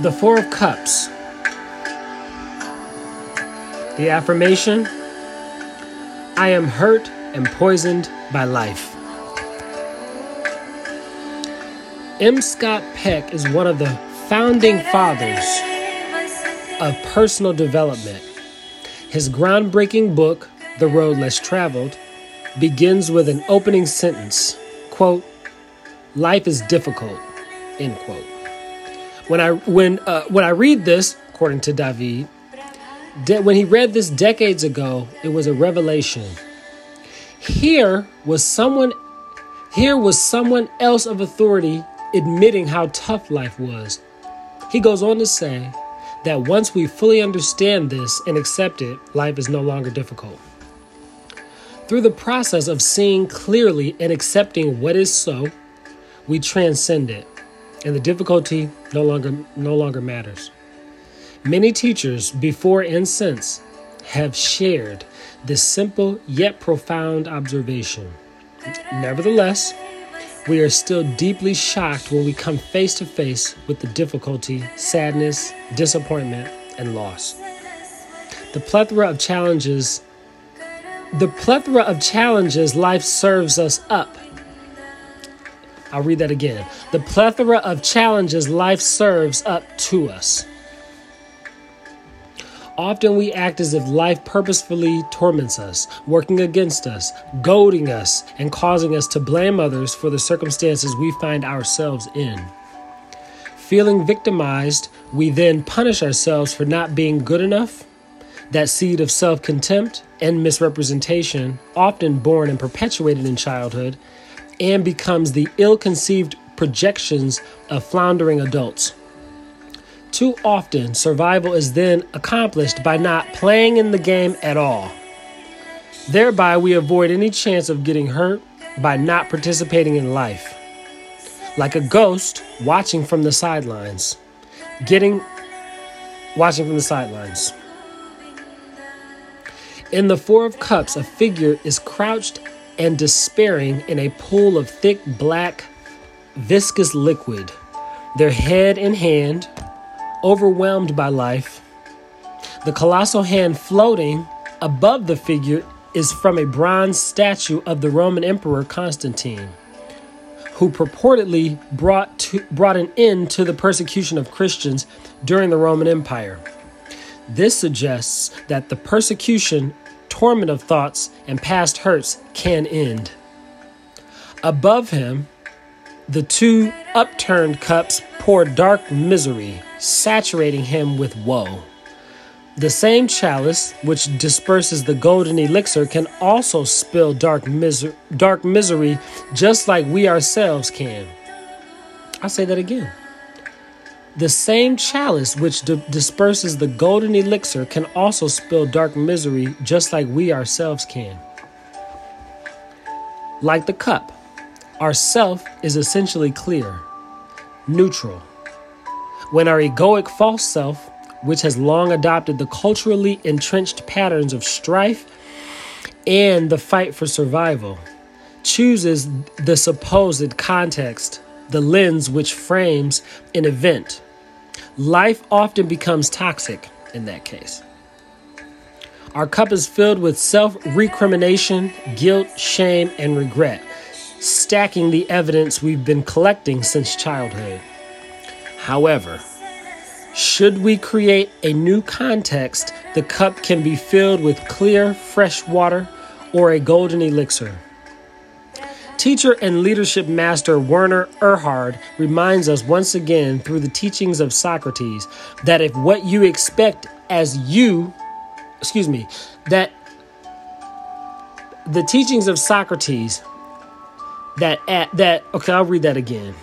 The Four of Cups. The affirmation I am hurt and poisoned by life. M. Scott Peck is one of the founding fathers of personal development. His groundbreaking book, The Road Less Traveled, begins with an opening sentence quote, Life is difficult, end quote. When I, when, uh, when I read this, according to David, de- when he read this decades ago, it was a revelation. Here was someone here was someone else of authority admitting how tough life was. He goes on to say that once we fully understand this and accept it, life is no longer difficult. Through the process of seeing clearly and accepting what is so, we transcend it, and the difficulty no longer no longer matters. Many teachers before and since have shared this simple yet profound observation. Nevertheless, we are still deeply shocked when we come face to face with the difficulty, sadness, disappointment, and loss. The plethora of challenges the plethora of challenges life serves us up. I'll read that again. The plethora of challenges life serves up to us. Often we act as if life purposefully torments us, working against us, goading us, and causing us to blame others for the circumstances we find ourselves in. Feeling victimized, we then punish ourselves for not being good enough. That seed of self contempt and misrepresentation, often born and perpetuated in childhood, and becomes the ill conceived projections of floundering adults. Too often, survival is then accomplished by not playing in the game at all. Thereby, we avoid any chance of getting hurt by not participating in life. Like a ghost watching from the sidelines, getting watching from the sidelines. In the Four of Cups, a figure is crouched and despairing in a pool of thick, black, viscous liquid, their head in hand, overwhelmed by life. The colossal hand floating above the figure is from a bronze statue of the Roman Emperor Constantine, who purportedly brought, to, brought an end to the persecution of Christians during the Roman Empire. This suggests that the persecution, torment of thoughts, and past hurts can end. Above him, the two upturned cups pour dark misery, saturating him with woe. The same chalice which disperses the golden elixir can also spill dark, miser- dark misery just like we ourselves can. I'll say that again. The same chalice which di- disperses the golden elixir can also spill dark misery just like we ourselves can. Like the cup, our self is essentially clear, neutral. When our egoic false self, which has long adopted the culturally entrenched patterns of strife and the fight for survival, chooses the supposed context, the lens which frames an event, life often becomes toxic in that case. Our cup is filled with self recrimination, guilt, shame, and regret stacking the evidence we've been collecting since childhood. However, should we create a new context, the cup can be filled with clear, fresh water or a golden elixir. Teacher and leadership master Werner Erhard reminds us once again through the teachings of Socrates that if what you expect as you, excuse me, that the teachings of Socrates that at that okay i'll read that again.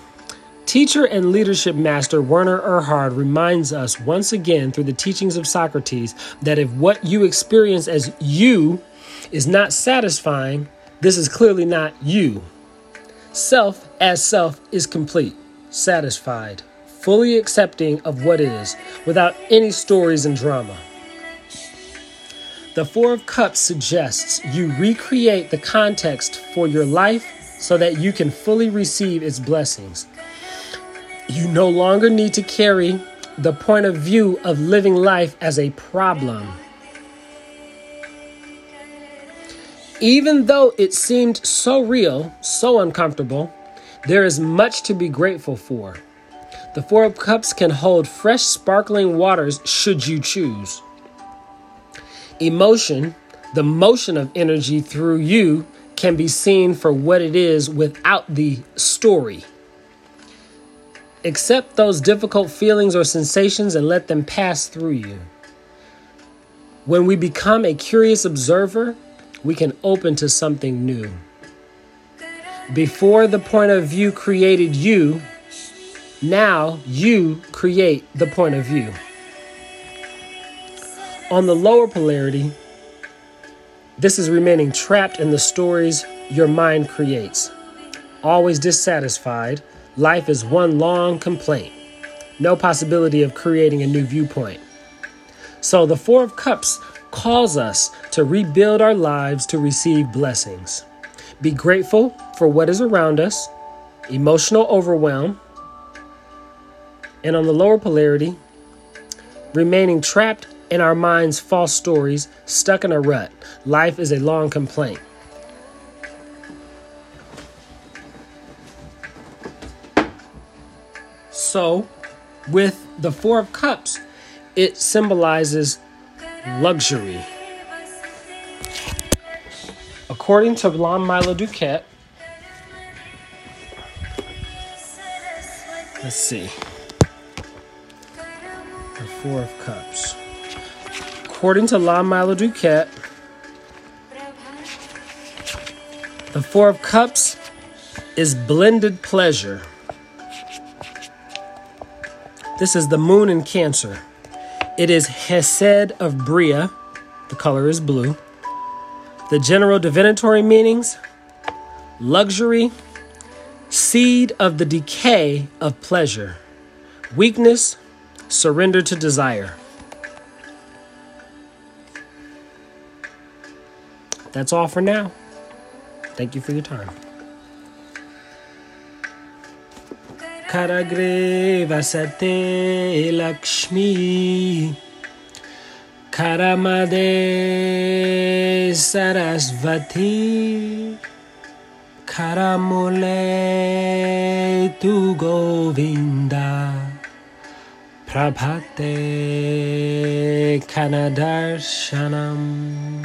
Teacher and leadership master werner erhard reminds us once again through the teachings of socrates that if what you experience as you is not satisfying this is clearly not you self as self is complete satisfied fully accepting of what is without any stories and drama the four of cups suggests you recreate the context for your life so that you can fully receive its blessings. You no longer need to carry the point of view of living life as a problem. Even though it seemed so real, so uncomfortable, there is much to be grateful for. The Four of Cups can hold fresh, sparkling waters should you choose. Emotion, the motion of energy through you, can be seen for what it is without the story. Accept those difficult feelings or sensations and let them pass through you. When we become a curious observer, we can open to something new. Before the point of view created you, now you create the point of view. On the lower polarity, this is remaining trapped in the stories your mind creates. Always dissatisfied, life is one long complaint. No possibility of creating a new viewpoint. So the Four of Cups calls us to rebuild our lives to receive blessings. Be grateful for what is around us, emotional overwhelm, and on the lower polarity, remaining trapped in our minds' false stories, stuck in a rut. Life is a long complaint. So, with the Four of Cups, it symbolizes luxury. According to Lon Milo DuQuette, let's see. The Four of Cups. According to Lon Milo DuQuette, the Four of Cups is blended pleasure. This is the moon in Cancer. It is Chesed of Briah. The color is blue. The general divinatory meanings luxury, seed of the decay of pleasure, weakness, surrender to desire. That's all for now. Thank you for your time. Karagre Vasate Lakshmi Karamade Saraswati Karamole Tu Govinda Prabhate Karadarshanam